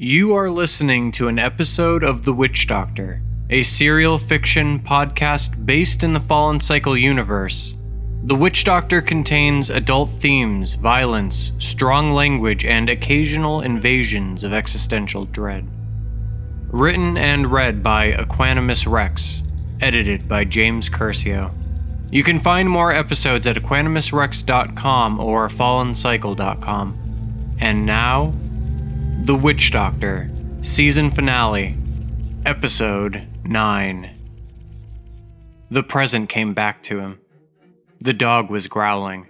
You are listening to an episode of The Witch Doctor, a serial fiction podcast based in the Fallen Cycle universe. The Witch Doctor contains adult themes, violence, strong language, and occasional invasions of existential dread. Written and read by Equanimous Rex, edited by James Curcio. You can find more episodes at equanimousrex.com or fallencycle.com. And now, The Witch Doctor, Season Finale, Episode 9. The present came back to him. The dog was growling.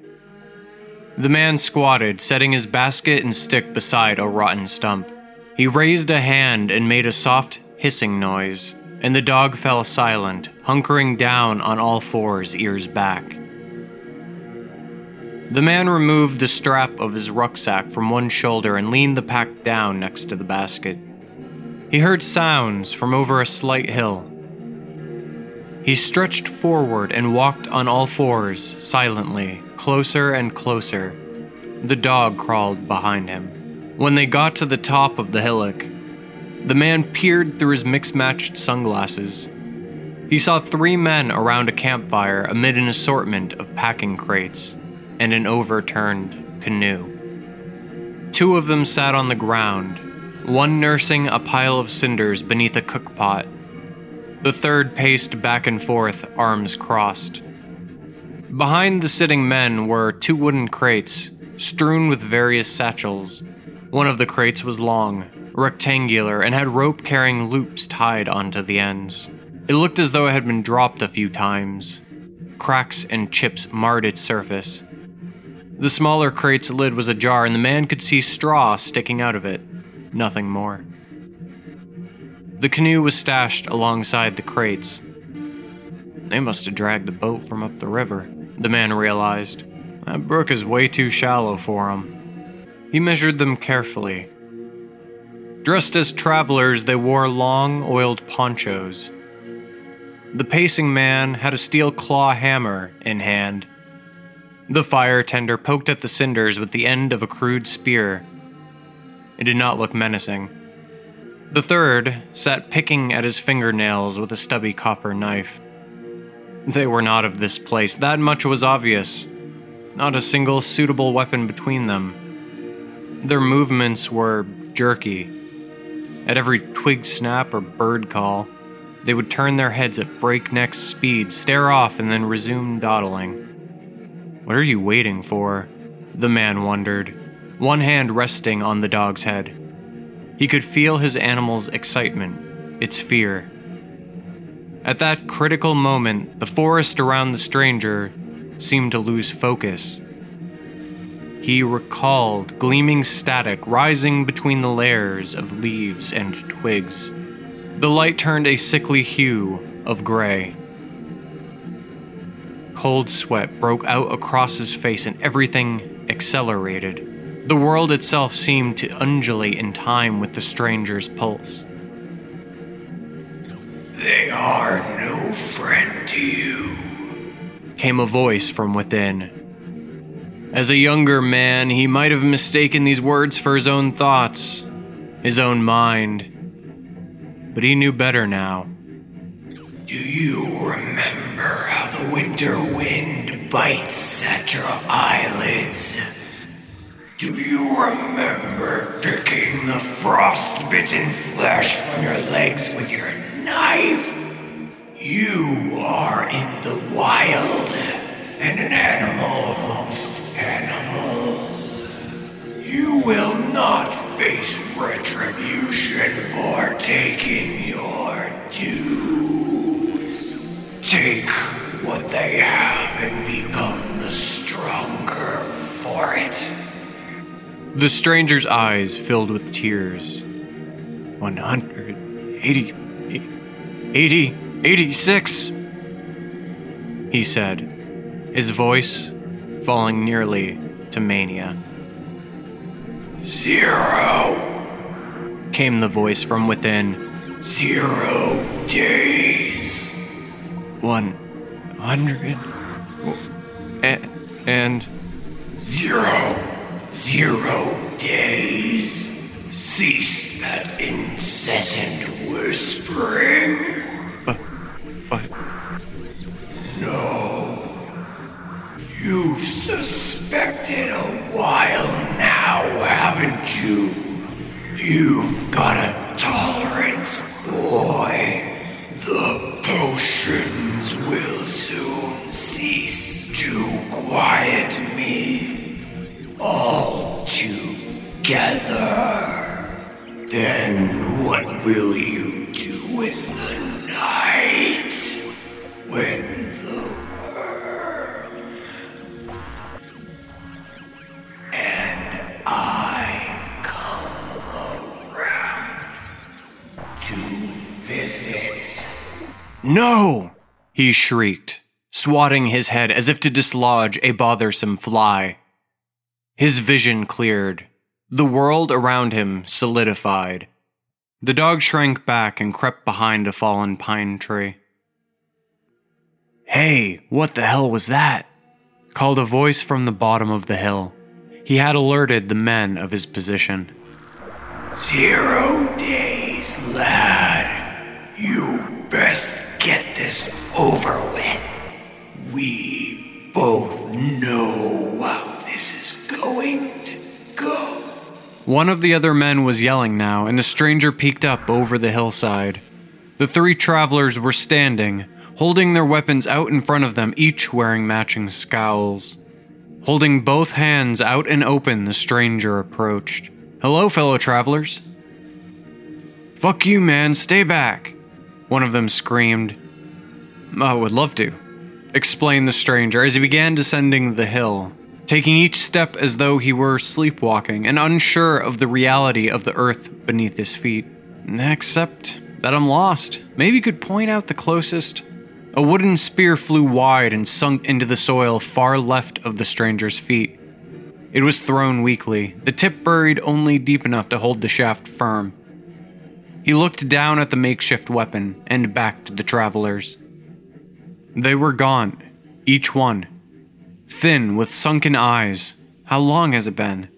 The man squatted, setting his basket and stick beside a rotten stump. He raised a hand and made a soft hissing noise, and the dog fell silent, hunkering down on all fours, ears back. The man removed the strap of his rucksack from one shoulder and leaned the pack down next to the basket. He heard sounds from over a slight hill. He stretched forward and walked on all fours, silently, closer and closer. The dog crawled behind him. When they got to the top of the hillock, the man peered through his mixed matched sunglasses. He saw three men around a campfire amid an assortment of packing crates and an overturned canoe. Two of them sat on the ground, one nursing a pile of cinders beneath a cookpot. The third paced back and forth, arms crossed. Behind the sitting men were two wooden crates, strewn with various satchels. One of the crates was long, rectangular, and had rope carrying loops tied onto the ends. It looked as though it had been dropped a few times. Cracks and chips marred its surface. The smaller crate's lid was ajar, and the man could see straw sticking out of it. Nothing more. The canoe was stashed alongside the crates. They must have dragged the boat from up the river, the man realized. That brook is way too shallow for 'em. He measured them carefully. Dressed as travelers, they wore long, oiled ponchos. The pacing man had a steel claw hammer in hand. The fire tender poked at the cinders with the end of a crude spear. It did not look menacing. The third sat picking at his fingernails with a stubby copper knife. They were not of this place, that much was obvious. Not a single suitable weapon between them. Their movements were jerky. At every twig snap or bird call, they would turn their heads at breakneck speed, stare off, and then resume dawdling. What are you waiting for? The man wondered, one hand resting on the dog's head. He could feel his animal's excitement, its fear. At that critical moment, the forest around the stranger seemed to lose focus. He recalled gleaming static rising between the layers of leaves and twigs. The light turned a sickly hue of gray. Cold sweat broke out across his face and everything accelerated. The world itself seemed to undulate in time with the stranger's pulse. They are no friend to you, came a voice from within. As a younger man, he might have mistaken these words for his own thoughts, his own mind. But he knew better now. Do you remember how the winter wind bites at your eyelids? Do you remember picking the frost-bitten flesh from your legs with your knife? You are in the wild and an animal amongst animals. You will not face retribution for taking your dues. Take what they have and become the stronger for it. The stranger's eyes filled with tears. 180, 80, 86, he said, his voice falling nearly to mania. Zero. Came the voice from within. Zero days. One hundred. And. Zero. Zero days. Cease that incessant whispering. But, but, No. You've suspected a while now, haven't you? You've got a no! He shrieked, swatting his head as if to dislodge a bothersome fly. His vision cleared. The world around him solidified. The dog shrank back and crept behind a fallen pine tree. Hey, what the hell was that? called a voice from the bottom of the hill. He had alerted the men of his position. Zero days, lad. You best get this over with. We both know how this is going to go. One of the other men was yelling now, and the stranger peeked up over the hillside. The three travelers were standing, holding their weapons out in front of them, each wearing matching scowls. Holding both hands out and open, the stranger approached. Hello, fellow travelers. Fuck you, man, stay back. One of them screamed. I would love to, explained the stranger as he began descending the hill, taking each step as though he were sleepwalking and unsure of the reality of the earth beneath his feet. Except that I'm lost. Maybe you could point out the closest. A wooden spear flew wide and sunk into the soil far left of the stranger's feet. It was thrown weakly, the tip buried only deep enough to hold the shaft firm. He looked down at the makeshift weapon and back to the travelers. They were gone, each one. Thin, with sunken eyes. How long has it been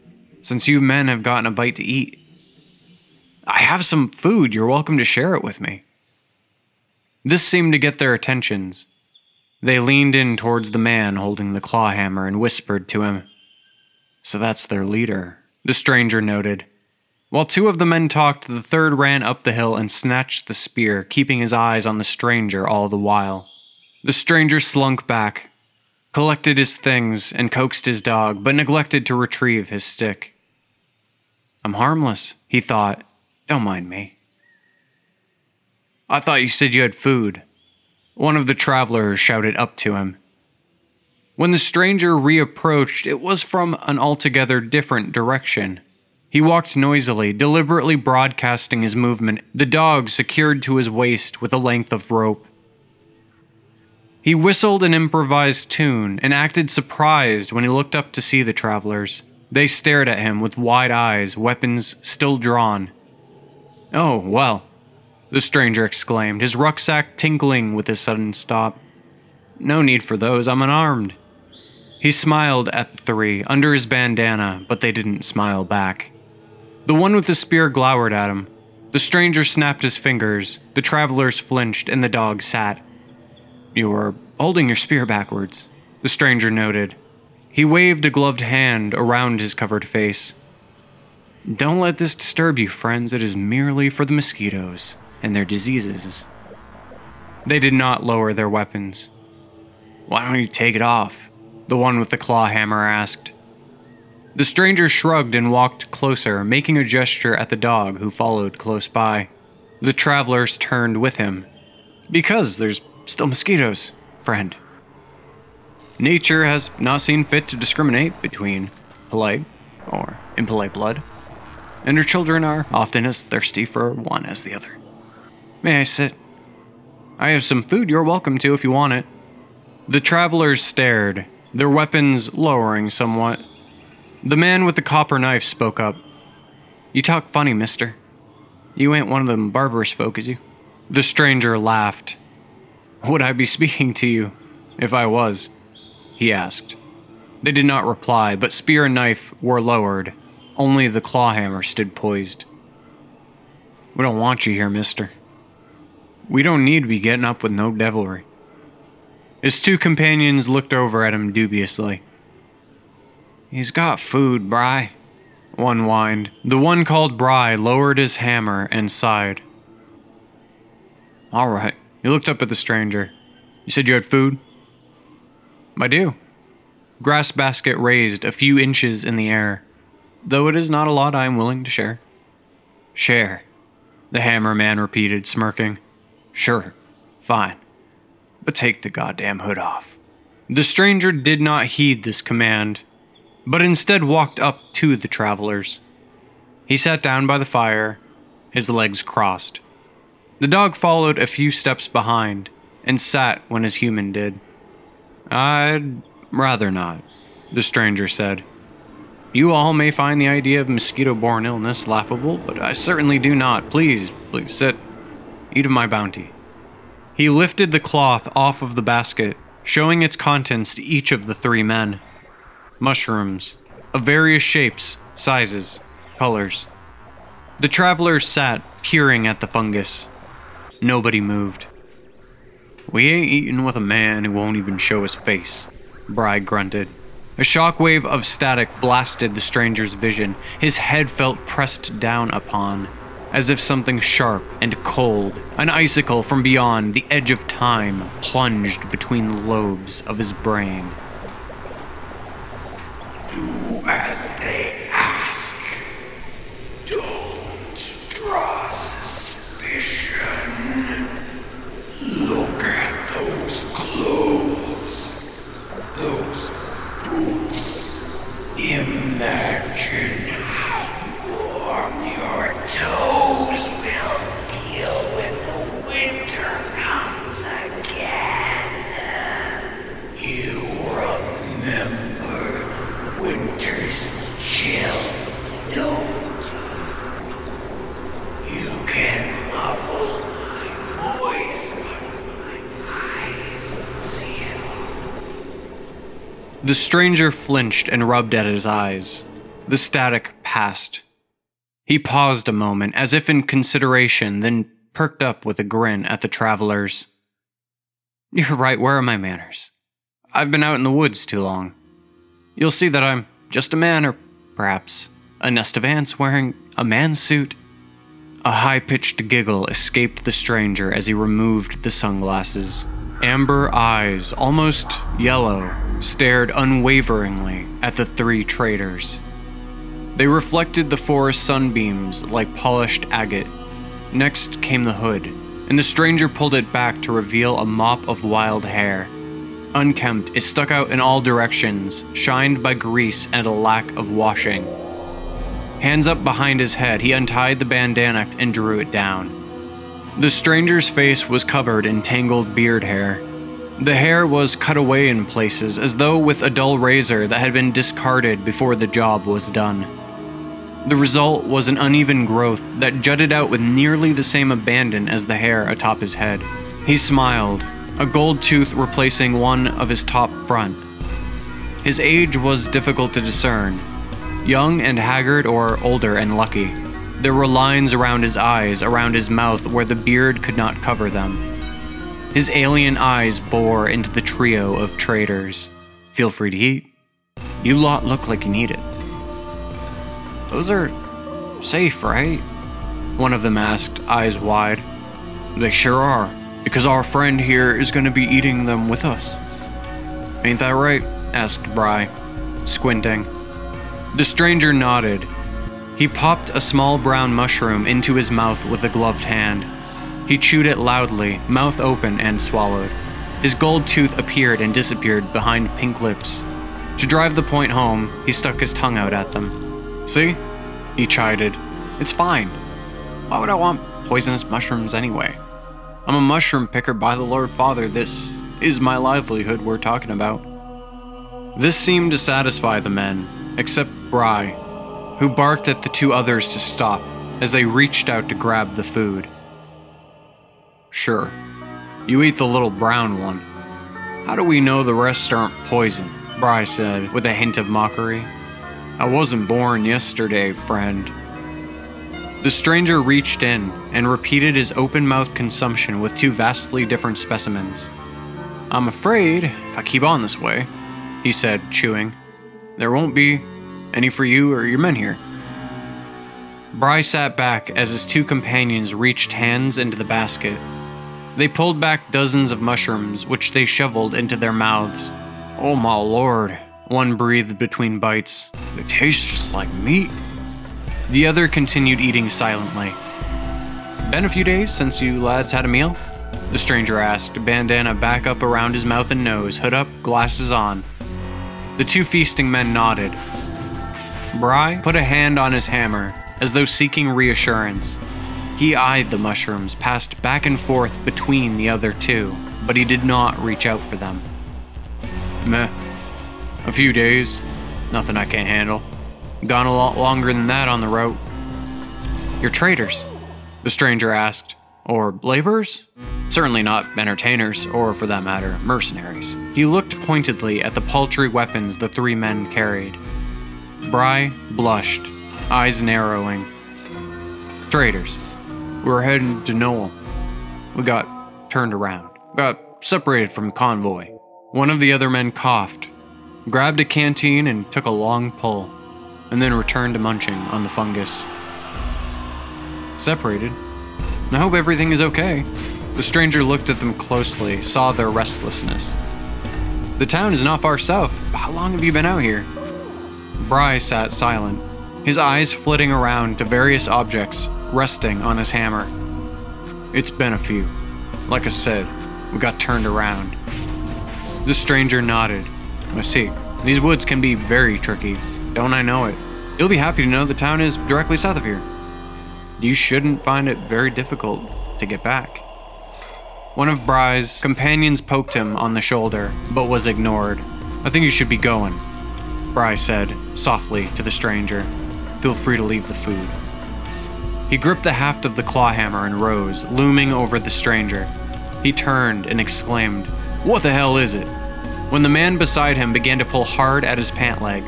since you men have gotten a bite to eat? I have some food, you're welcome to share it with me. This seemed to get their attentions. They leaned in towards the man holding the claw hammer and whispered to him. So that's their leader, the stranger noted. While two of the men talked, the third ran up the hill and snatched the spear, keeping his eyes on the stranger all the while. The stranger slunk back, collected his things, and coaxed his dog, but neglected to retrieve his stick. I'm harmless, he thought. Don't mind me. I thought you said you had food. One of the travelers shouted up to him. When the stranger reapproached, it was from an altogether different direction. He walked noisily, deliberately broadcasting his movement, the dog secured to his waist with a length of rope. He whistled an improvised tune and acted surprised when he looked up to see the travelers. They stared at him with wide eyes, weapons still drawn. Oh, well, the stranger exclaimed, his rucksack tinkling with his sudden stop. No need for those, I'm unarmed. He smiled at the three under his bandana, but they didn't smile back. The one with the spear glowered at him. The stranger snapped his fingers, the travelers flinched, and the dog sat. You were holding your spear backwards, the stranger noted. He waved a gloved hand around his covered face. Don't let this disturb you, friends. It is merely for the mosquitoes and their diseases. They did not lower their weapons. Why don't you take it off? The one with the claw hammer asked. The stranger shrugged and walked closer, making a gesture at the dog who followed close by. The travelers turned with him. Because there's still mosquitoes, friend. Nature has not seen fit to discriminate between polite or impolite blood, and her children are often as thirsty for one as the other. May I sit? I have some food you're welcome to if you want it. The travelers stared, their weapons lowering somewhat. The man with the copper knife spoke up. You talk funny, mister. You ain't one of them barbarous folk, is you? The stranger laughed. Would I be speaking to you if I was? He asked. They did not reply, but spear and knife were lowered. Only the claw hammer stood poised. We don't want you here, mister. We don't need to be getting up with no devilry. His two companions looked over at him dubiously. He's got food, Bry. One whined. The one called Bry lowered his hammer and sighed. All right. He looked up at the stranger. You said you had food? I do. Grass basket raised a few inches in the air, though it is not a lot I am willing to share. Share, the hammer man repeated, smirking. Sure, fine. But take the goddamn hood off. The stranger did not heed this command, but instead walked up to the travelers. He sat down by the fire, his legs crossed. The dog followed a few steps behind and sat when his human did. I'd rather not, the stranger said. You all may find the idea of mosquito borne illness laughable, but I certainly do not. Please, please sit. Eat of my bounty. He lifted the cloth off of the basket, showing its contents to each of the three men. Mushrooms, of various shapes, sizes, colors. The travelers sat, peering at the fungus. Nobody moved. We ain't eating with a man who won't even show his face, Bry grunted. A shockwave of static blasted the stranger's vision. His head felt pressed down upon, as if something sharp and cold, an icicle from beyond the edge of time, plunged between the lobes of his brain. Do as they ask. Don't draw suspicion. Look at those clothes. Those boots. Imagine how warm your toes will feel when the winter comes again. You remember winter's chill, don't you? You can muffle my voice, but my eyes seal. The stranger flinched and rubbed at his eyes. The static passed. He paused a moment, as if in consideration, then perked up with a grin at the travelers. You're right, where are my manners? I've been out in the woods too long. You'll see that I'm just a man, or perhaps a nest of ants wearing a man's suit. A high pitched giggle escaped the stranger as he removed the sunglasses. Amber eyes, almost yellow, stared unwaveringly at the three traders. They reflected the forest sunbeams like polished agate. Next came the hood, and the stranger pulled it back to reveal a mop of wild hair. Unkempt, it stuck out in all directions, shined by grease and a lack of washing. Hands up behind his head, he untied the bandana and drew it down. The stranger's face was covered in tangled beard hair. The hair was cut away in places, as though with a dull razor that had been discarded before the job was done. The result was an uneven growth that jutted out with nearly the same abandon as the hair atop his head. He smiled, a gold tooth replacing one of his top front. His age was difficult to discern young and haggard or older and lucky. There were lines around his eyes, around his mouth, where the beard could not cover them. His alien eyes bore into the trio of traders. Feel free to eat. You lot look like you need it. Those are safe, right? One of them asked, eyes wide. They sure are, because our friend here is going to be eating them with us. Ain't that right? asked Bry, squinting. The stranger nodded. He popped a small brown mushroom into his mouth with a gloved hand. He chewed it loudly, mouth open, and swallowed. His gold tooth appeared and disappeared behind pink lips. To drive the point home, he stuck his tongue out at them. See? He chided. It's fine. Why would I want poisonous mushrooms anyway? I'm a mushroom picker by the Lord Father. This is my livelihood we're talking about. This seemed to satisfy the men, except Bry, who barked at the two others to stop as they reached out to grab the food. Sure, you eat the little brown one. How do we know the rest aren't poison? Bry said, with a hint of mockery. I wasn't born yesterday, friend. The stranger reached in and repeated his open mouthed consumption with two vastly different specimens. I'm afraid, if I keep on this way, he said, chewing, there won't be any for you or your men here. Bry sat back as his two companions reached hands into the basket. They pulled back dozens of mushrooms, which they shoveled into their mouths. Oh my lord, one breathed between bites. They taste just like meat. The other continued eating silently. Been a few days since you lads had a meal? The stranger asked, bandana back up around his mouth and nose, hood up, glasses on. The two feasting men nodded. Bry put a hand on his hammer, as though seeking reassurance. He eyed the mushrooms, passed back and forth between the other two, but he did not reach out for them. Meh. A few days. Nothing I can't handle. Gone a lot longer than that on the route. You're traders? The stranger asked. Or laborers? Certainly not entertainers, or for that matter, mercenaries. He looked pointedly at the paltry weapons the three men carried. Bry blushed, eyes narrowing. Traders. We were heading to Noel. We got turned around. Got separated from the convoy. One of the other men coughed, grabbed a canteen, and took a long pull and then returned to munching on the fungus. Separated. I hope everything is okay. The stranger looked at them closely, saw their restlessness. The town is not far south. How long have you been out here? Bry sat silent, his eyes flitting around to various objects, resting on his hammer. It's been a few. Like I said, we got turned around. The stranger nodded. I see. These woods can be very tricky. Don't I know it? You'll be happy to know the town is directly south of here. You shouldn't find it very difficult to get back. One of Bry's companions poked him on the shoulder, but was ignored. I think you should be going, Bry said softly to the stranger. Feel free to leave the food. He gripped the haft of the claw hammer and rose, looming over the stranger. He turned and exclaimed, What the hell is it? When the man beside him began to pull hard at his pant leg,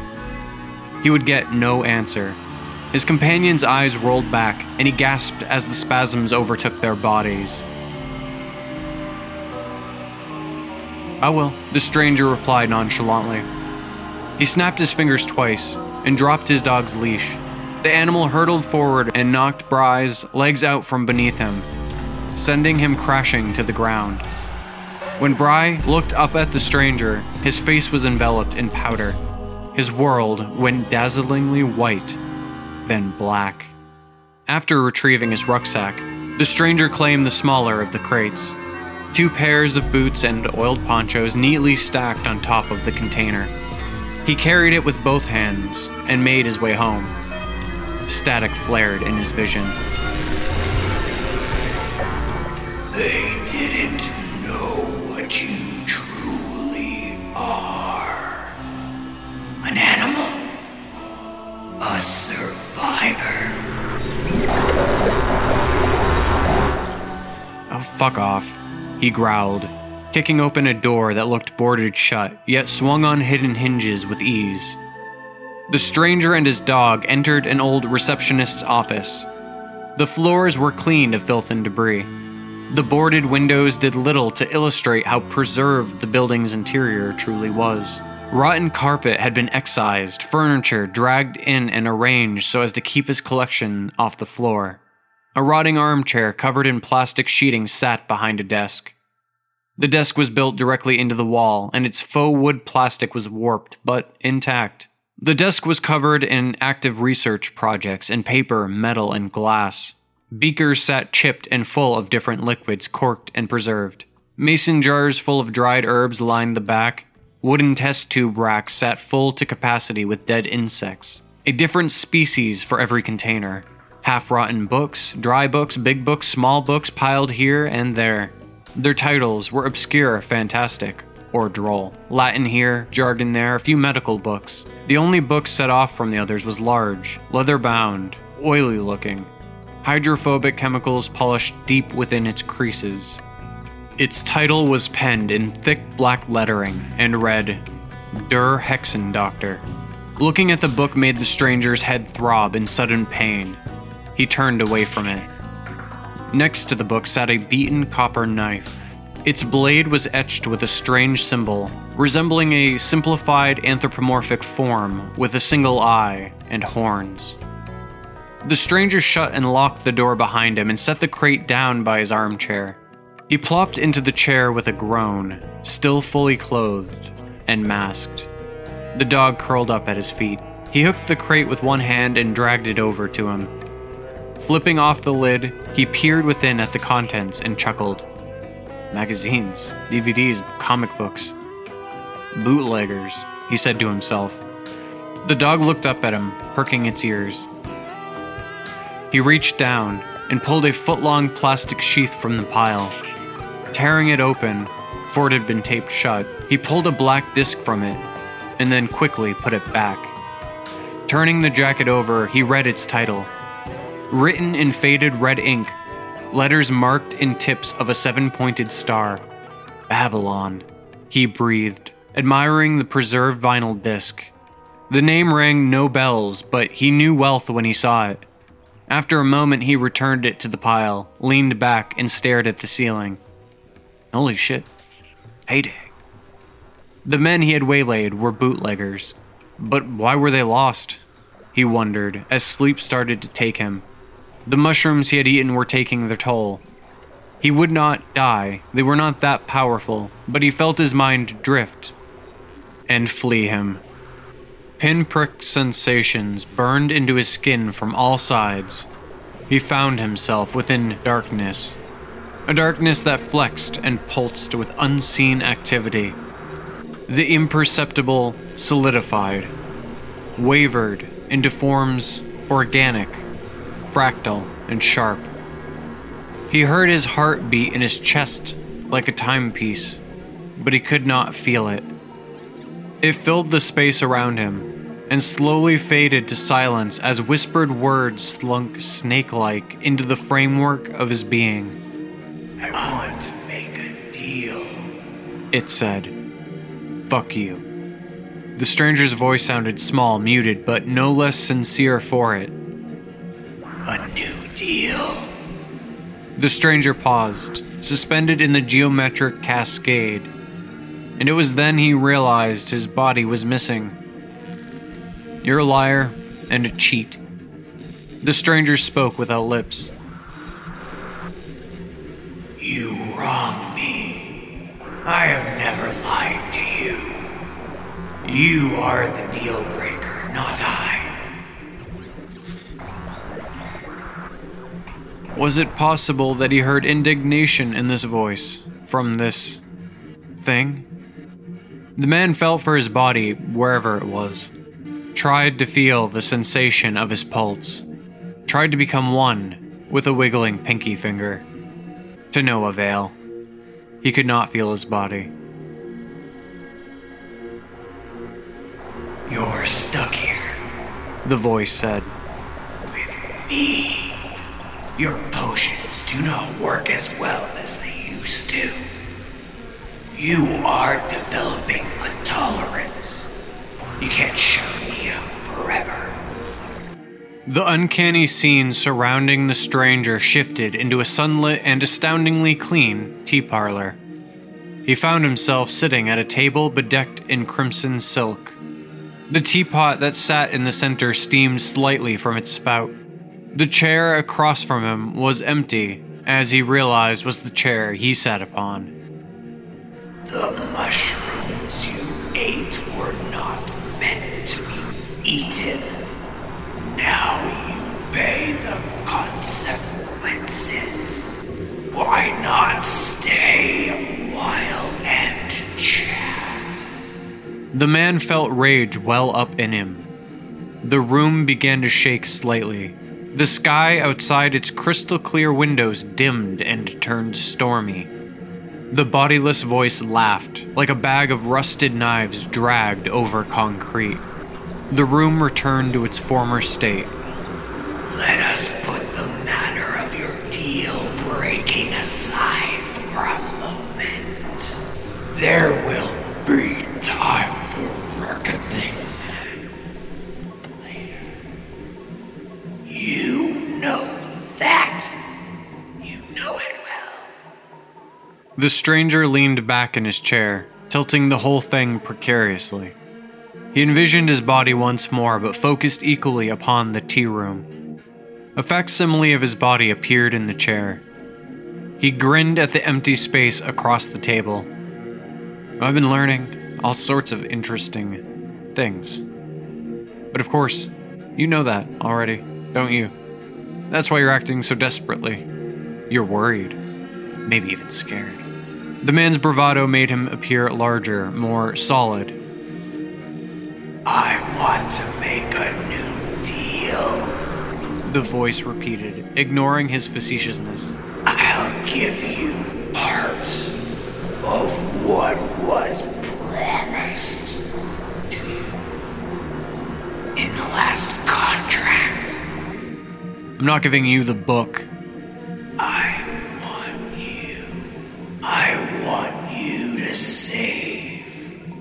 he would get no answer. His companion's eyes rolled back, and he gasped as the spasms overtook their bodies. Ah, I will, the stranger replied nonchalantly. He snapped his fingers twice and dropped his dog's leash. The animal hurtled forward and knocked Bry's legs out from beneath him, sending him crashing to the ground. When Bry looked up at the stranger, his face was enveloped in powder. His world went dazzlingly white, then black. After retrieving his rucksack, the stranger claimed the smaller of the crates. Two pairs of boots and oiled ponchos neatly stacked on top of the container. He carried it with both hands and made his way home. Static flared in his vision. They didn't know what you truly are. An animal. A survivor. Oh, fuck off, he growled, kicking open a door that looked boarded shut, yet swung on hidden hinges with ease. The stranger and his dog entered an old receptionist's office. The floors were clean of filth and debris. The boarded windows did little to illustrate how preserved the building's interior truly was. Rotten carpet had been excised, furniture dragged in and arranged so as to keep his collection off the floor. A rotting armchair covered in plastic sheeting sat behind a desk. The desk was built directly into the wall, and its faux wood plastic was warped, but intact. The desk was covered in active research projects in paper, metal, and glass. Beakers sat chipped and full of different liquids, corked and preserved. Mason jars full of dried herbs lined the back. Wooden test tube racks sat full to capacity with dead insects. A different species for every container. Half rotten books, dry books, big books, small books piled here and there. Their titles were obscure, fantastic, or droll. Latin here, jargon there, a few medical books. The only book set off from the others was large, leather bound, oily looking. Hydrophobic chemicals polished deep within its creases. Its title was penned in thick black lettering and read, Der Hexen Doctor. Looking at the book made the stranger's head throb in sudden pain. He turned away from it. Next to the book sat a beaten copper knife. Its blade was etched with a strange symbol, resembling a simplified anthropomorphic form with a single eye and horns. The stranger shut and locked the door behind him and set the crate down by his armchair. He plopped into the chair with a groan, still fully clothed and masked. The dog curled up at his feet. He hooked the crate with one hand and dragged it over to him. Flipping off the lid, he peered within at the contents and chuckled. Magazines, DVDs, comic books. Bootleggers, he said to himself. The dog looked up at him, perking its ears. He reached down and pulled a foot long plastic sheath from the pile. Tearing it open, for it had been taped shut, he pulled a black disc from it and then quickly put it back. Turning the jacket over, he read its title. Written in faded red ink, letters marked in tips of a seven pointed star. Babylon, he breathed, admiring the preserved vinyl disc. The name rang no bells, but he knew wealth when he saw it. After a moment, he returned it to the pile, leaned back, and stared at the ceiling. Holy shit. Heyday. The men he had waylaid were bootleggers. But why were they lost? He wondered as sleep started to take him. The mushrooms he had eaten were taking their toll. He would not die, they were not that powerful, but he felt his mind drift and flee him. Pinprick sensations burned into his skin from all sides. He found himself within darkness, a darkness that flexed and pulsed with unseen activity. The imperceptible solidified, wavered into forms organic, fractal, and sharp. He heard his heart beat in his chest like a timepiece, but he could not feel it. It filled the space around him and slowly faded to silence as whispered words slunk snake like into the framework of his being. I want to make a deal. It said. Fuck you. The stranger's voice sounded small, muted, but no less sincere for it. A new deal. The stranger paused, suspended in the geometric cascade, and it was then he realized his body was missing. You're a liar and a cheat. The stranger spoke without lips. You wrong me. I have never lied to you. You are the deal breaker, Was it possible that he heard indignation in this voice from this thing? The man felt for his body wherever it was, tried to feel the sensation of his pulse, tried to become one with a wiggling pinky finger. To no avail. He could not feel his body. You're stuck here The voice said. with me. Your potions do not work as well as they used to. You are developing a tolerance. You can't shut me out forever. The uncanny scene surrounding the stranger shifted into a sunlit and astoundingly clean tea parlor. He found himself sitting at a table bedecked in crimson silk. The teapot that sat in the center steamed slightly from its spout. The chair across from him was empty, as he realized was the chair he sat upon. The mushrooms you ate were not meant to be eaten. Now you pay the consequences. Why not stay a while and chat? The man felt rage well up in him. The room began to shake slightly. The sky outside its crystal clear windows dimmed and turned stormy. The bodiless voice laughed like a bag of rusted knives dragged over concrete. The room returned to its former state. Let us put the matter of your deal breaking aside for a moment. There will be time know that. You know it well. The stranger leaned back in his chair, tilting the whole thing precariously. He envisioned his body once more, but focused equally upon the tea room. A facsimile of his body appeared in the chair. He grinned at the empty space across the table. I've been learning all sorts of interesting things. But of course, you know that already, don't you? That's why you're acting so desperately. You're worried, maybe even scared. The man's bravado made him appear larger, more solid. I want to make a new deal. The voice repeated, ignoring his facetiousness. I'll give you I'm not giving you the book. I want you. I want you to save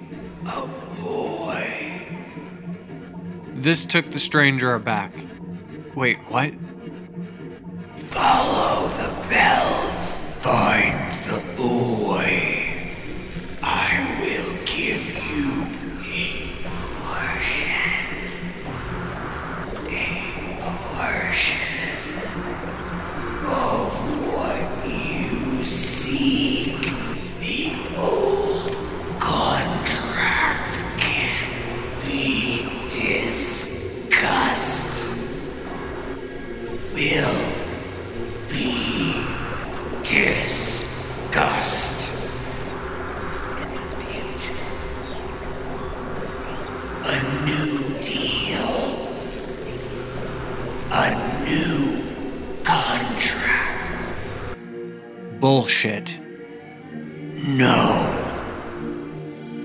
a boy. This took the stranger aback. Wait, what? Follow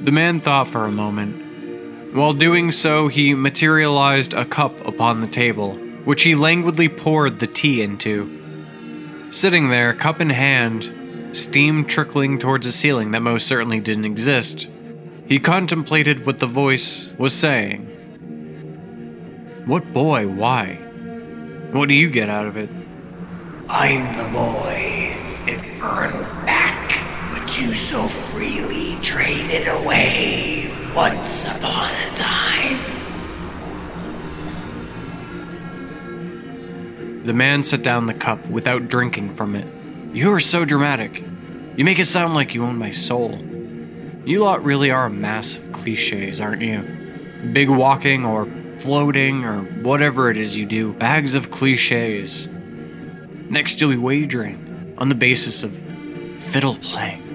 The man thought for a moment. While doing so, he materialized a cup upon the table, which he languidly poured the tea into. Sitting there, cup in hand, steam trickling towards a ceiling that most certainly didn't exist, he contemplated what the voice was saying. What boy? Why? What do you get out of it? I'm the boy. It back you so freely traded away once upon a time. The man set down the cup without drinking from it. You are so dramatic. You make it sound like you own my soul. You lot really are a mass of cliches, aren't you? Big walking or floating or whatever it is you do. Bags of cliches. Next, you'll be wagering on the basis of fiddle playing.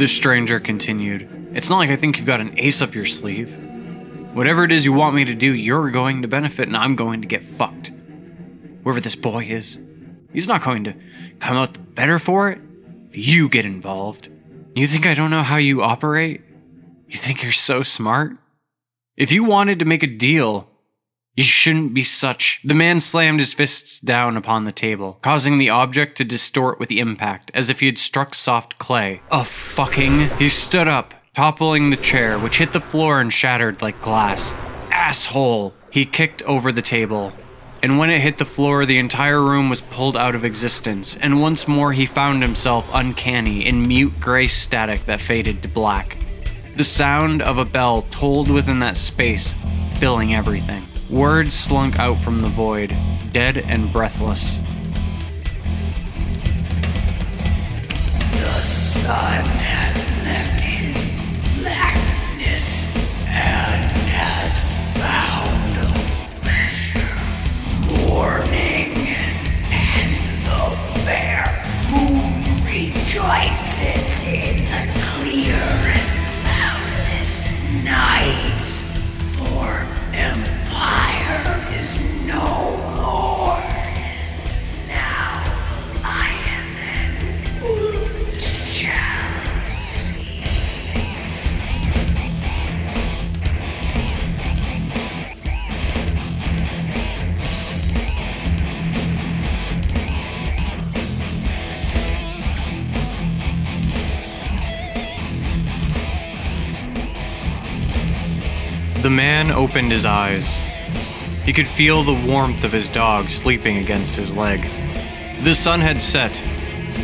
The stranger continued. It's not like I think you've got an ace up your sleeve. Whatever it is you want me to do, you're going to benefit and I'm going to get fucked. Whoever this boy is, he's not going to come out the better for it if you get involved. You think I don't know how you operate? You think you're so smart? If you wanted to make a deal, you shouldn't be such. The man slammed his fists down upon the table, causing the object to distort with the impact, as if he had struck soft clay. A fucking. He stood up, toppling the chair, which hit the floor and shattered like glass. Asshole! He kicked over the table. And when it hit the floor, the entire room was pulled out of existence, and once more he found himself uncanny in mute gray static that faded to black. The sound of a bell tolled within that space, filling everything. Words slunk out from the void, dead and breathless. The sun has left his blackness and has found morning, opened his eyes. He could feel the warmth of his dog sleeping against his leg. The sun had set,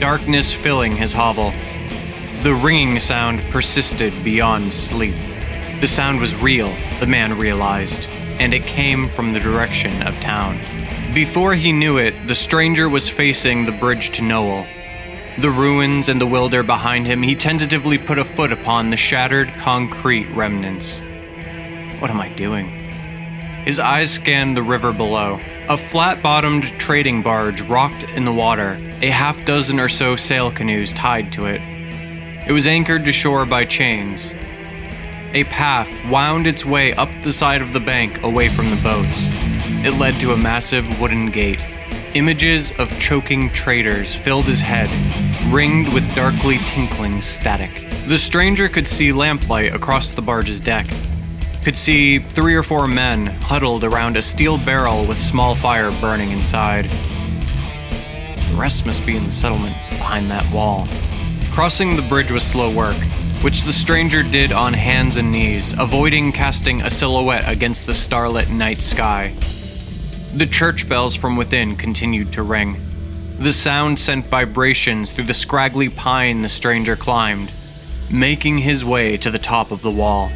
darkness filling his hovel. The ringing sound persisted beyond sleep. The sound was real, the man realized, and it came from the direction of town. Before he knew it, the stranger was facing the bridge to Noel. The ruins and the wilder behind him, he tentatively put a foot upon the shattered concrete remnants. What am I doing? His eyes scanned the river below. A flat bottomed trading barge rocked in the water, a half dozen or so sail canoes tied to it. It was anchored to shore by chains. A path wound its way up the side of the bank away from the boats. It led to a massive wooden gate. Images of choking traders filled his head, ringed with darkly tinkling static. The stranger could see lamplight across the barge's deck, could see three or four men huddled around a steel barrel with small fire burning inside. The rest must be in the settlement behind that wall. Crossing the bridge was slow work, which the stranger did on hands and knees, avoiding casting a silhouette against the starlit night sky. The church bells from within continued to ring. The sound sent vibrations through the scraggly pine the stranger climbed, making his way to the top of the wall.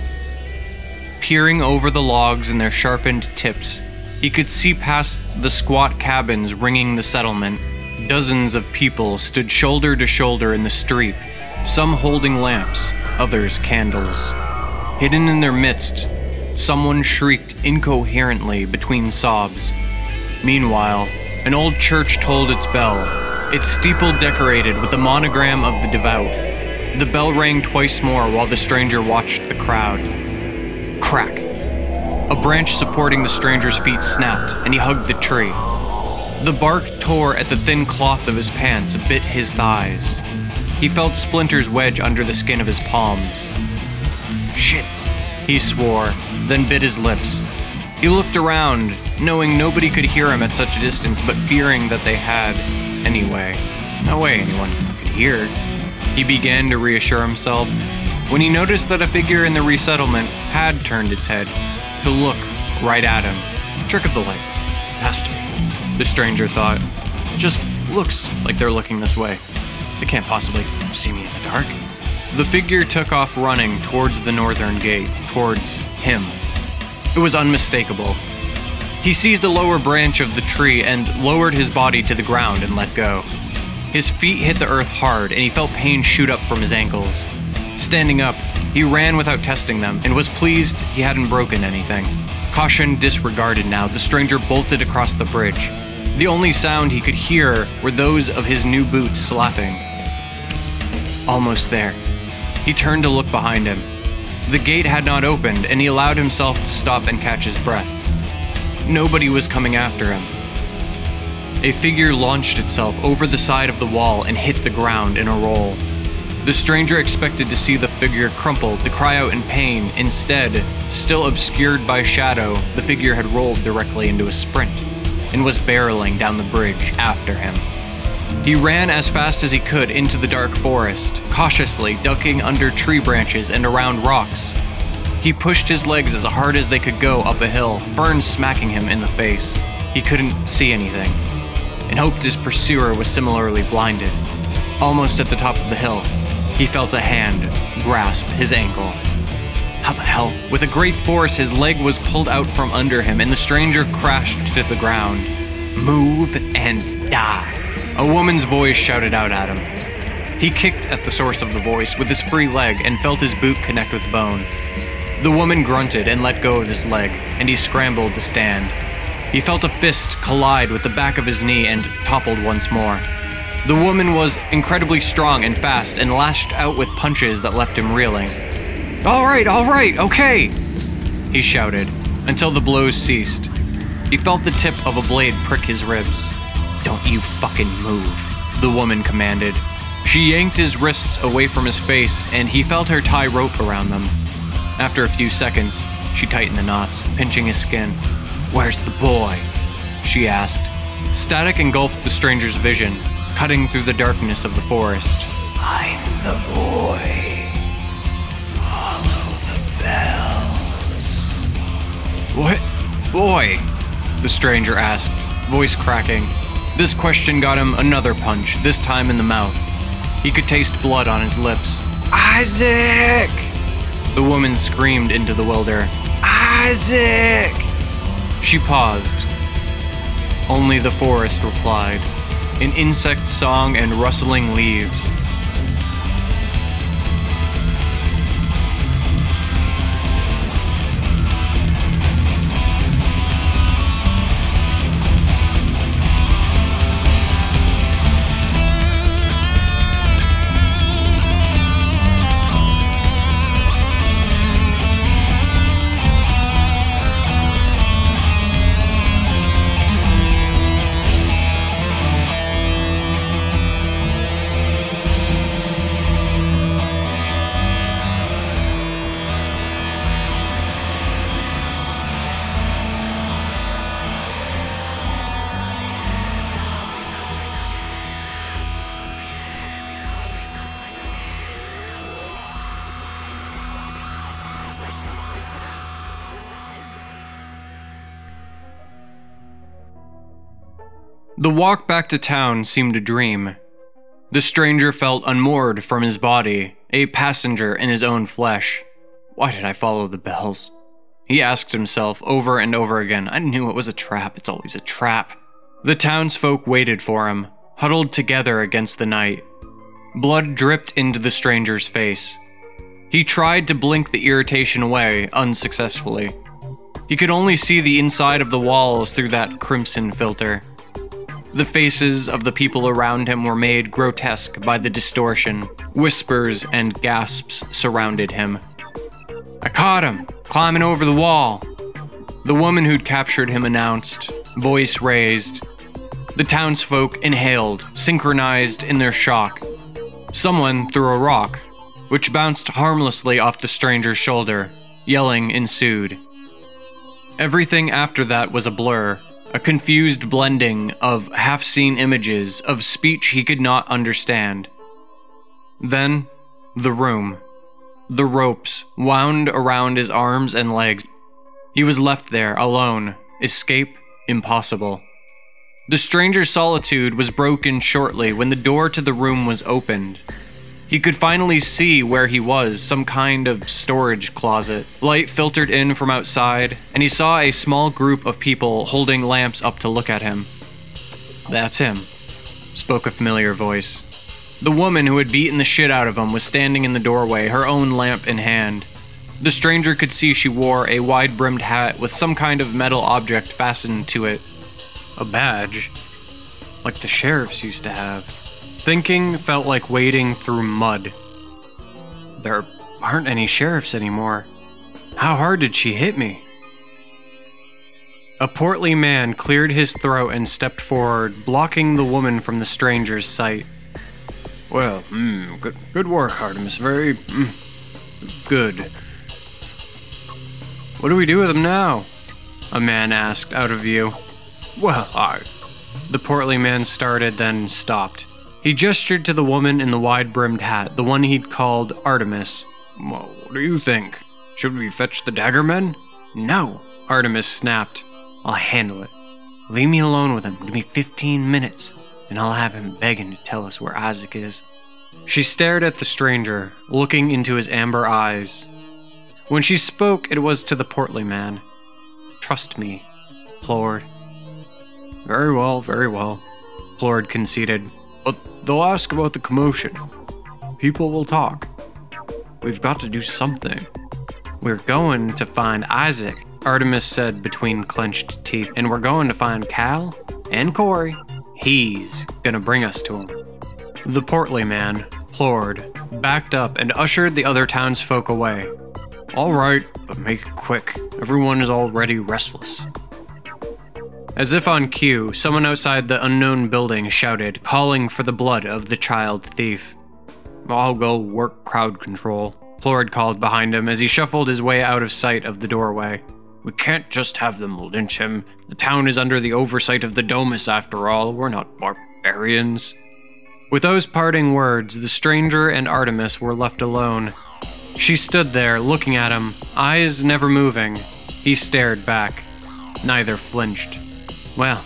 Peering over the logs and their sharpened tips, he could see past the squat cabins ringing the settlement. Dozens of people stood shoulder to shoulder in the street, some holding lamps, others candles. Hidden in their midst, someone shrieked incoherently between sobs. Meanwhile, an old church tolled its bell, its steeple decorated with the monogram of the devout. The bell rang twice more while the stranger watched the crowd. Crack. A branch supporting the stranger's feet snapped, and he hugged the tree. The bark tore at the thin cloth of his pants, bit his thighs. He felt splinters wedge under the skin of his palms. Shit, he swore, then bit his lips. He looked around, knowing nobody could hear him at such a distance, but fearing that they had anyway. No way anyone could hear. He began to reassure himself when he noticed that a figure in the resettlement had turned its head to look right at him. Trick of the light. Has to be. The stranger thought. It just looks like they're looking this way. They can't possibly see me in the dark. The figure took off running towards the northern gate, towards him. It was unmistakable. He seized a lower branch of the tree and lowered his body to the ground and let go. His feet hit the earth hard, and he felt pain shoot up from his ankles. Standing up, he ran without testing them and was pleased he hadn't broken anything. Caution disregarded now, the stranger bolted across the bridge. The only sound he could hear were those of his new boots slapping. Almost there. He turned to look behind him. The gate had not opened, and he allowed himself to stop and catch his breath. Nobody was coming after him. A figure launched itself over the side of the wall and hit the ground in a roll. The stranger expected to see the figure crumple, to cry out in pain. Instead, still obscured by shadow, the figure had rolled directly into a sprint and was barreling down the bridge after him. He ran as fast as he could into the dark forest, cautiously ducking under tree branches and around rocks. He pushed his legs as hard as they could go up a hill, ferns smacking him in the face. He couldn't see anything, and hoped his pursuer was similarly blinded. Almost at the top of the hill, he felt a hand grasp his ankle. How the hell? With a great force, his leg was pulled out from under him, and the stranger crashed to the ground. Move and die. A woman's voice shouted out at him. He kicked at the source of the voice with his free leg and felt his boot connect with bone. The woman grunted and let go of his leg, and he scrambled to stand. He felt a fist collide with the back of his knee and toppled once more. The woman was incredibly strong and fast and lashed out with punches that left him reeling. All right, all right, okay, he shouted until the blows ceased. He felt the tip of a blade prick his ribs. Don't you fucking move, the woman commanded. She yanked his wrists away from his face, and he felt her tie rope around them. After a few seconds, she tightened the knots, pinching his skin. Where's the boy? She asked. Static engulfed the stranger's vision, cutting through the darkness of the forest. I'm the boy. Follow the bells. What? Boy? The stranger asked, voice cracking. This question got him another punch, this time in the mouth. He could taste blood on his lips. Isaac! The woman screamed into the wilder. Isaac! She paused. Only the forest replied, an insect song and rustling leaves. The walk back to town seemed a dream. The stranger felt unmoored from his body, a passenger in his own flesh. Why did I follow the bells? He asked himself over and over again. I knew it was a trap, it's always a trap. The townsfolk waited for him, huddled together against the night. Blood dripped into the stranger's face. He tried to blink the irritation away, unsuccessfully. He could only see the inside of the walls through that crimson filter. The faces of the people around him were made grotesque by the distortion. Whispers and gasps surrounded him. I caught him, climbing over the wall. The woman who'd captured him announced, voice raised. The townsfolk inhaled, synchronized in their shock. Someone threw a rock, which bounced harmlessly off the stranger's shoulder. Yelling ensued. Everything after that was a blur, a confused blending of half seen images of speech he could not understand. Then, the room. The ropes wound around his arms and legs. He was left there alone, escape impossible. The stranger's solitude was broken shortly when the door to the room was opened. He could finally see where he was, some kind of storage closet. Light filtered in from outside, and he saw a small group of people holding lamps up to look at him. That's him, spoke a familiar voice. The woman who had beaten the shit out of him was standing in the doorway, her own lamp in hand. The stranger could see she wore a wide brimmed hat with some kind of metal object fastened to it. A badge, like the sheriffs used to have. Thinking felt like wading through mud. There aren't any sheriffs anymore. How hard did she hit me? A portly man cleared his throat and stepped forward, blocking the woman from the stranger's sight. Well, mm, good, good work, Artemis. Very mm, good. What do we do with him now? A man asked, out of view. Well, I. The portly man started, then stopped. He gestured to the woman in the wide brimmed hat, the one he'd called Artemis. Well, what do you think? Should we fetch the dagger men? No, Artemis snapped. I'll handle it. Leave me alone with him. Give me 15 minutes, and I'll have him begging to tell us where Isaac is. She stared at the stranger, looking into his amber eyes. When she spoke, it was to the portly man. Trust me, Plord. Very well, very well, Plord conceded. But they'll ask about the commotion. People will talk. We've got to do something. We're going to find Isaac, Artemis said between clenched teeth, and we're going to find Cal and Corey. He's gonna bring us to him. The portly man, Plord, backed up and ushered the other townsfolk away. All right, but make it quick. Everyone is already restless. As if on cue, someone outside the unknown building shouted, calling for the blood of the child thief. I'll go work crowd control, Plord called behind him as he shuffled his way out of sight of the doorway. We can't just have them lynch him. The town is under the oversight of the Domus after all. We're not barbarians. With those parting words, the stranger and Artemis were left alone. She stood there, looking at him, eyes never moving. He stared back. Neither flinched. Well,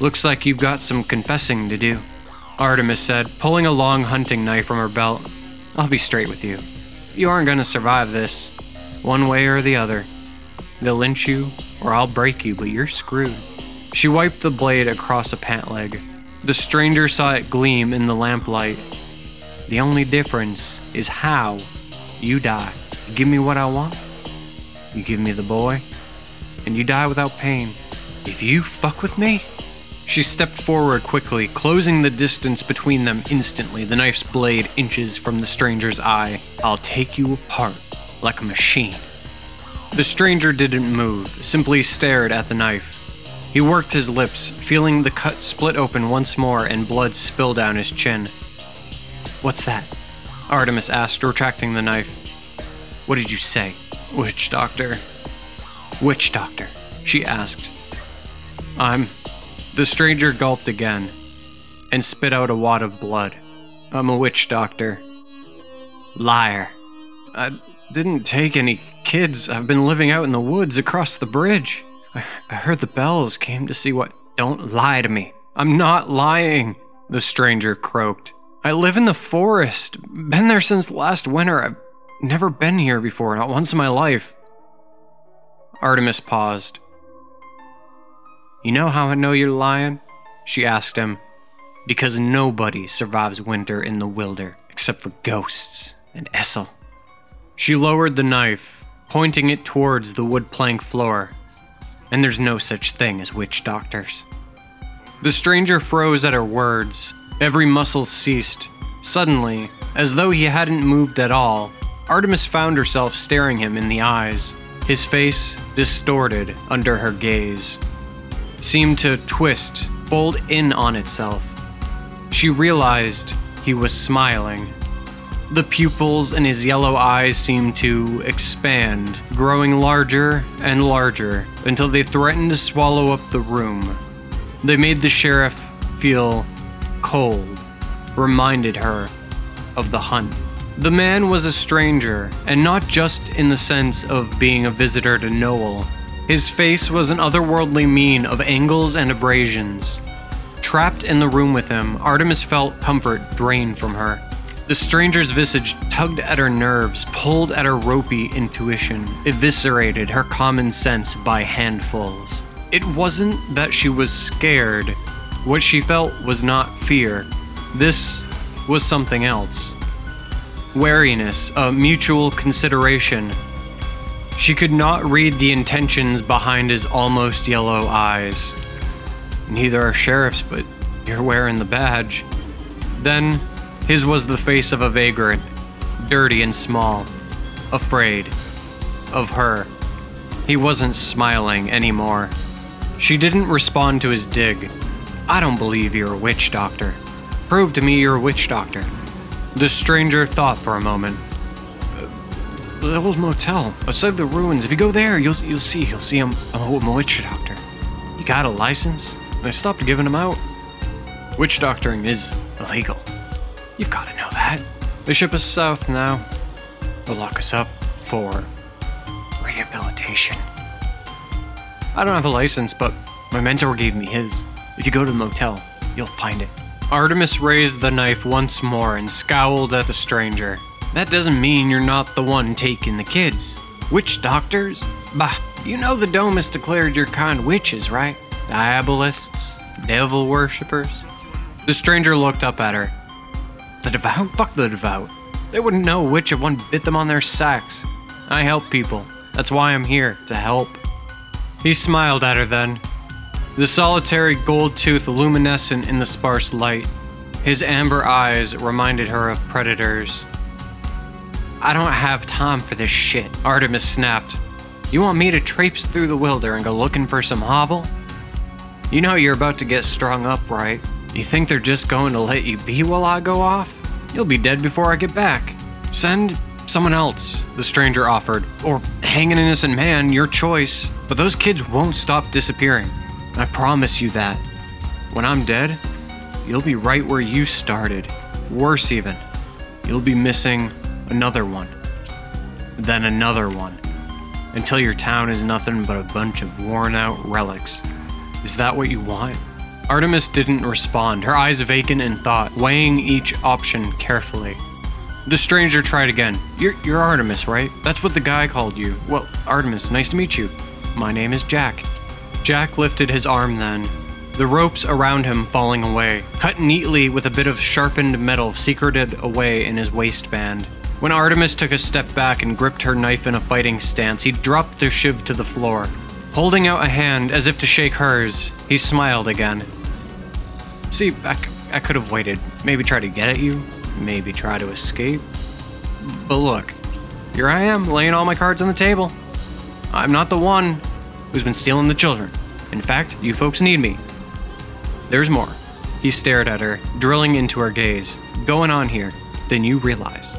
Looks like you've got some confessing to do, Artemis said, pulling a long hunting knife from her belt. I'll be straight with you. You aren't gonna survive this, one way or the other. They'll lynch you, or I'll break you, but you're screwed. She wiped the blade across a pant leg. The stranger saw it gleam in the lamplight. The only difference is how you die. You give me what I want, you give me the boy, and you die without pain. If you fuck with me, she stepped forward quickly, closing the distance between them instantly, the knife's blade inches from the stranger's eye. I'll take you apart like a machine. The stranger didn't move, simply stared at the knife. He worked his lips, feeling the cut split open once more and blood spill down his chin. What's that? Artemis asked, retracting the knife. What did you say? Witch doctor. Witch doctor, she asked. I'm. The stranger gulped again and spit out a wad of blood. I'm a witch doctor. Liar. I didn't take any kids. I've been living out in the woods across the bridge. I, I heard the bells, came to see what. Don't lie to me. I'm not lying, the stranger croaked. I live in the forest. Been there since last winter. I've never been here before, not once in my life. Artemis paused. You know how I know you're lying? She asked him. Because nobody survives winter in the wilder except for ghosts and Essel. She lowered the knife, pointing it towards the wood plank floor. And there's no such thing as witch doctors. The stranger froze at her words. Every muscle ceased. Suddenly, as though he hadn't moved at all, Artemis found herself staring him in the eyes. His face, distorted under her gaze, seemed to twist, fold in on itself. She realized he was smiling. The pupils in his yellow eyes seemed to expand, growing larger and larger until they threatened to swallow up the room. They made the sheriff feel cold, reminded her of the hunt. The man was a stranger, and not just in the sense of being a visitor to Noel. His face was an otherworldly mean of angles and abrasions. Trapped in the room with him, Artemis felt comfort drain from her. The stranger's visage tugged at her nerves, pulled at her ropey intuition, eviscerated her common sense by handfuls. It wasn't that she was scared. What she felt was not fear. This was something else. Wariness, a mutual consideration. She could not read the intentions behind his almost yellow eyes. Neither are sheriffs, but you're wearing the badge. Then, his was the face of a vagrant, dirty and small, afraid of her. He wasn't smiling anymore. She didn't respond to his dig. I don't believe you're a witch doctor. Prove to me you're a witch doctor. The stranger thought for a moment. "Uh, The old motel outside the ruins. If you go there, you'll you'll see. You'll see I'm, I'm a witch doctor. You got a license? I stopped giving them out. Witch doctoring is illegal. You've got to know that. They ship us south now. They'll lock us up for rehabilitation. I don't have a license, but my mentor gave me his. If you go to the motel, you'll find it. Artemis raised the knife once more and scowled at the stranger. That doesn't mean you're not the one taking the kids. Witch doctors? Bah, you know the dome has declared your kind witches, right? Diabolists? Devil worshippers? The stranger looked up at her. The devout? Fuck the devout. They wouldn't know which of one bit them on their sacks. I help people. That's why I'm here, to help. He smiled at her then, the solitary gold tooth luminescent in the sparse light. His amber eyes reminded her of predators. I don't have time for this shit, Artemis snapped. You want me to traipse through the wilder and go looking for some hovel? You know you're about to get strung up, right? You think they're just going to let you be while I go off? You'll be dead before I get back. Send someone else, the stranger offered. Or hang an innocent man, your choice. But those kids won't stop disappearing. I promise you that. When I'm dead, you'll be right where you started. Worse, even. You'll be missing another one. Then another one. Until your town is nothing but a bunch of worn out relics. Is that what you want? Artemis didn't respond, her eyes vacant in thought, weighing each option carefully. The stranger tried again. You're, you're Artemis, right? That's what the guy called you. Well, Artemis, nice to meet you. My name is Jack. Jack lifted his arm then, the ropes around him falling away, cut neatly with a bit of sharpened metal secreted away in his waistband. When Artemis took a step back and gripped her knife in a fighting stance, he dropped the shiv to the floor. Holding out a hand as if to shake hers, he smiled again. See, I, c- I could have waited. Maybe try to get at you, maybe try to escape. But look, here I am, laying all my cards on the table. I'm not the one who's been stealing the children. In fact, you folks need me. There's more. He stared at her, drilling into her gaze. Going on here, then you realize.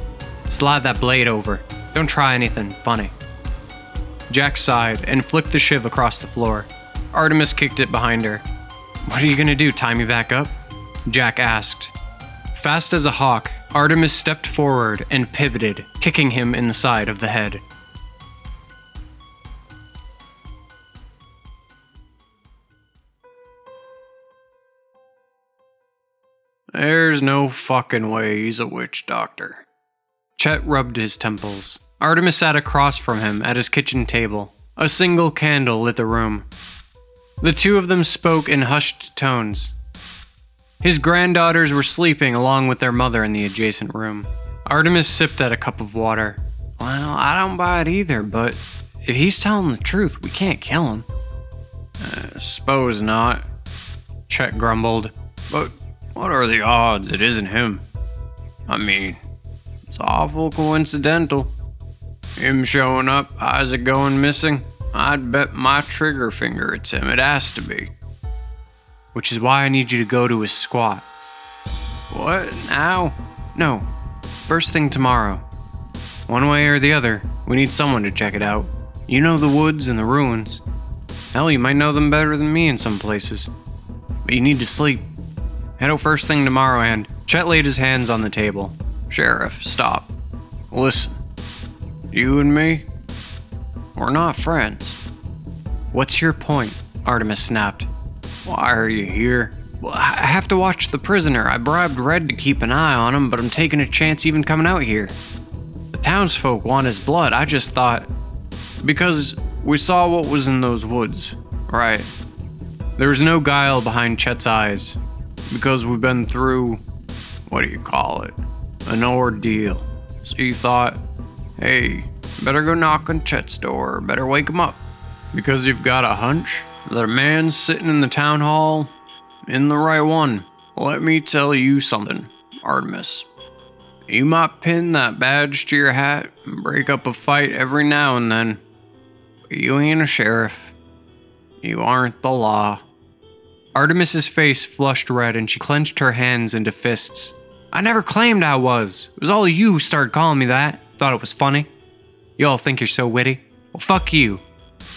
Slide that blade over. Don't try anything funny. Jack sighed and flicked the shiv across the floor. Artemis kicked it behind her. What are you gonna do, tie me back up? Jack asked. Fast as a hawk, Artemis stepped forward and pivoted, kicking him in the side of the head. There's no fucking way he's a witch doctor. Chet rubbed his temples. Artemis sat across from him at his kitchen table. A single candle lit the room. The two of them spoke in hushed tones. His granddaughters were sleeping along with their mother in the adjacent room. Artemis sipped at a cup of water. Well, I don't buy it either, but if he's telling the truth, we can't kill him. Uh, suppose not, Chet grumbled. But what are the odds it isn't him? I mean, it's awful coincidental. Him showing up, Isaac going missing. I'd bet my trigger finger it's him. It has to be. Which is why I need you to go to his squat. What? Now? No. First thing tomorrow. One way or the other, we need someone to check it out. You know the woods and the ruins. Hell, you might know them better than me in some places. But you need to sleep. Head out first thing tomorrow, and Chet laid his hands on the table. Sheriff, stop. Listen, you and me, we're not friends. What's your point? Artemis snapped. Why are you here? Well, I have to watch the prisoner. I bribed Red to keep an eye on him, but I'm taking a chance even coming out here. The townsfolk want his blood. I just thought. Because we saw what was in those woods, right? There was no guile behind Chet's eyes. Because we've been through. What do you call it? An ordeal. So you thought, hey, better go knock on Chet's door, better wake him up. Because you've got a hunch that a man's sitting in the town hall in the right one. Let me tell you something, Artemis. You might pin that badge to your hat and break up a fight every now and then, but you ain't a sheriff. You aren't the law. Artemis's face flushed red and she clenched her hands into fists. I never claimed I was. It was all you who started calling me that. Thought it was funny. You all think you're so witty? Well, fuck you.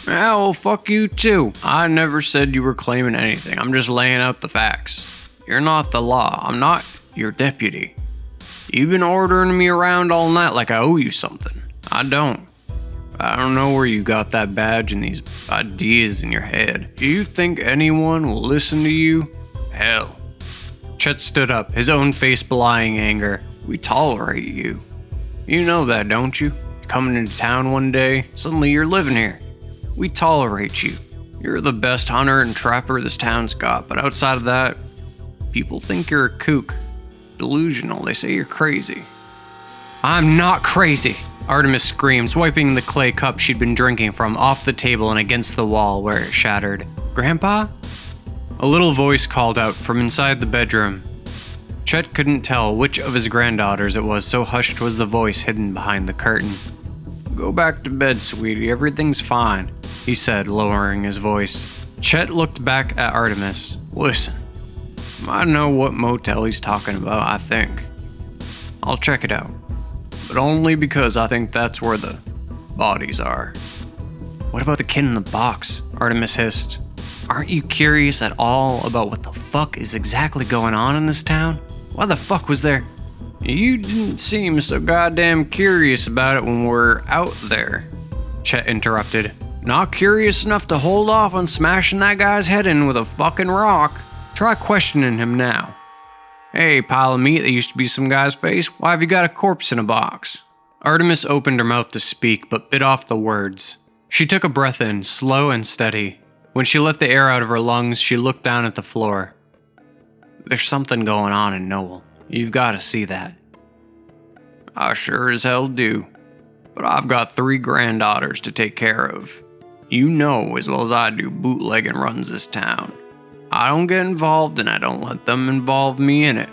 Yeah, well, fuck you too. I never said you were claiming anything. I'm just laying out the facts. You're not the law. I'm not your deputy. You've been ordering me around all night like I owe you something. I don't. I don't know where you got that badge and these ideas in your head. Do you think anyone will listen to you? Hell. Chet stood up, his own face belying anger. We tolerate you. You know that, don't you? Coming into town one day, suddenly you're living here. We tolerate you. You're the best hunter and trapper this town's got, but outside of that, people think you're a kook. Delusional, they say you're crazy. I'm not crazy, Artemis screamed, wiping the clay cup she'd been drinking from off the table and against the wall where it shattered. Grandpa? A little voice called out from inside the bedroom. Chet couldn't tell which of his granddaughters it was, so hushed was the voice hidden behind the curtain. Go back to bed, sweetie. Everything's fine, he said, lowering his voice. Chet looked back at Artemis. Listen, I know what motel he's talking about, I think. I'll check it out. But only because I think that's where the bodies are. What about the kid in the box? Artemis hissed. Aren't you curious at all about what the fuck is exactly going on in this town? Why the fuck was there? You didn't seem so goddamn curious about it when we're out there, Chet interrupted. Not curious enough to hold off on smashing that guy's head in with a fucking rock. Try questioning him now. Hey, pile of meat that used to be some guy's face, why have you got a corpse in a box? Artemis opened her mouth to speak, but bit off the words. She took a breath in, slow and steady. When she let the air out of her lungs, she looked down at the floor. There's something going on in Noel. You've got to see that. I sure as hell do. But I've got three granddaughters to take care of. You know as well as I do bootlegging runs this town. I don't get involved and I don't let them involve me in it.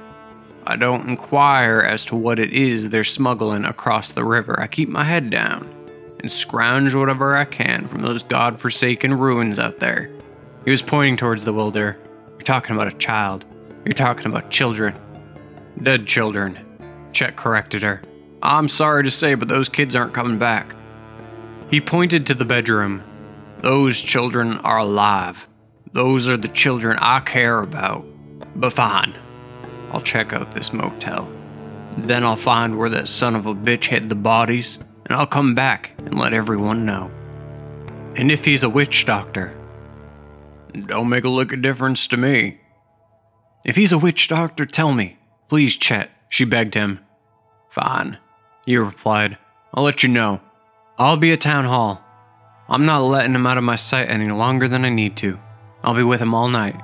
I don't inquire as to what it is they're smuggling across the river. I keep my head down and scrounge whatever I can from those god-forsaken ruins out there. He was pointing towards the wilder. You're talking about a child. You're talking about children. Dead children. Chet corrected her. I'm sorry to say, but those kids aren't coming back. He pointed to the bedroom. Those children are alive. Those are the children I care about. But fine. I'll check out this motel. Then I'll find where that son of a bitch hid the bodies, and I'll come back and let everyone know. And if he's a witch doctor, don't make a lick of difference to me. If he's a witch doctor, tell me. Please, Chet, she begged him. Fine, he replied. I'll let you know. I'll be at town hall. I'm not letting him out of my sight any longer than I need to. I'll be with him all night.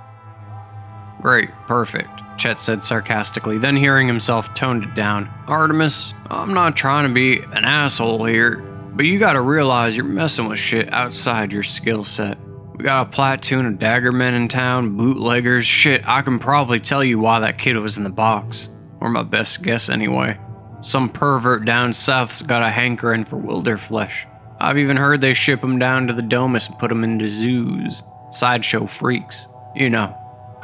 Great, perfect, Chet said sarcastically, then hearing himself toned it down. Artemis, I'm not trying to be an asshole here, but you gotta realize you're messing with shit outside your skill set. We got a platoon of daggermen in town, bootleggers, shit, I can probably tell you why that kid was in the box. Or my best guess anyway. Some pervert down south's got a hankering for wilder flesh. I've even heard they ship 'em down to the domus and put 'em into zoos. Sideshow freaks. You know,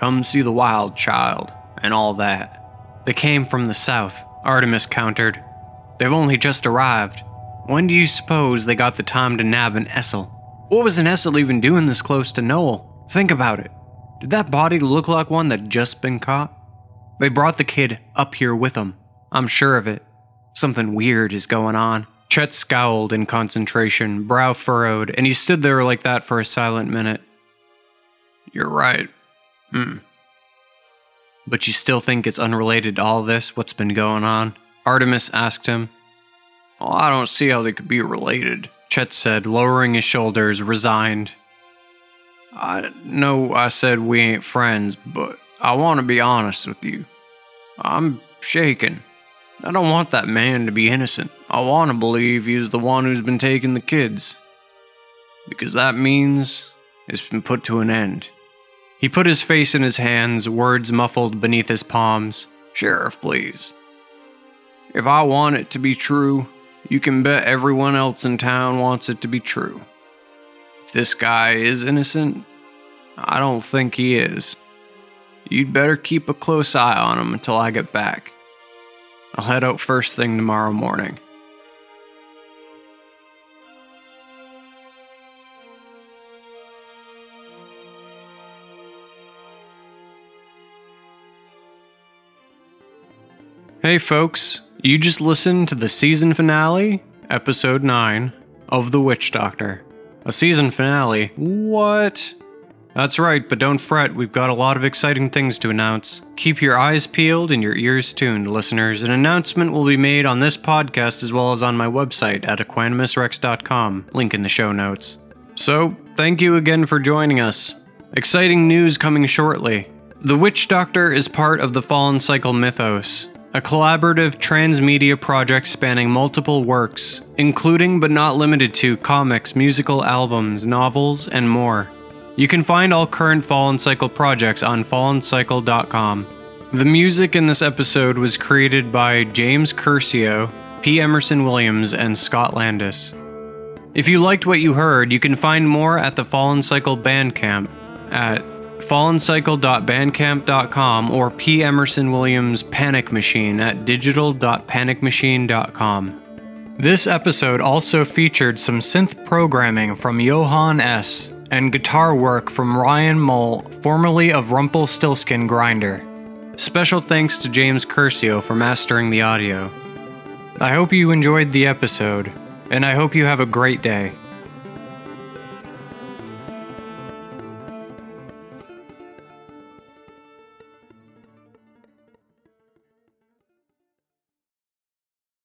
come see the wild child and all that. They came from the south, Artemis countered. They've only just arrived. When do you suppose they got the time to nab an Essel? What was an Essel even doing this close to Noel? Think about it. Did that body look like one that just been caught? They brought the kid up here with them. I'm sure of it. Something weird is going on. Chet scowled in concentration, brow furrowed, and he stood there like that for a silent minute. You're right. Hmm. But you still think it's unrelated to all this, what's been going on? Artemis asked him. Well, I don't see how they could be related, Chet said, lowering his shoulders, resigned. I know I said we ain't friends, but I want to be honest with you. I'm shaken. I don't want that man to be innocent. I want to believe he's the one who's been taking the kids. Because that means it's been put to an end. He put his face in his hands, words muffled beneath his palms. Sheriff, please. If I want it to be true, you can bet everyone else in town wants it to be true. If this guy is innocent, I don't think he is. You'd better keep a close eye on him until I get back. I'll head out first thing tomorrow morning. Hey folks, you just listened to the season finale, episode 9, of The Witch Doctor. A season finale? What? That's right, but don't fret, we've got a lot of exciting things to announce. Keep your eyes peeled and your ears tuned, listeners. An announcement will be made on this podcast as well as on my website at equanimousrex.com, link in the show notes. So, thank you again for joining us. Exciting news coming shortly. The Witch Doctor is part of the Fallen Cycle mythos, a collaborative transmedia project spanning multiple works, including but not limited to comics, musical albums, novels, and more. You can find all current Fallen Cycle projects on fallencycle.com. The music in this episode was created by James Curcio, P. Emerson Williams, and Scott Landes. If you liked what you heard, you can find more at the Fallen Cycle Bandcamp at fallencycle.bandcamp.com or P. Emerson Williams Panic Machine at digital.panicmachine.com. This episode also featured some synth programming from Johan Ess and guitar work from Ryan Moll, formerly of Rumpelstiltskin Grinder. Special thanks to James Curcio for mastering the audio. I hope you enjoyed the episode, and I hope you have a great day.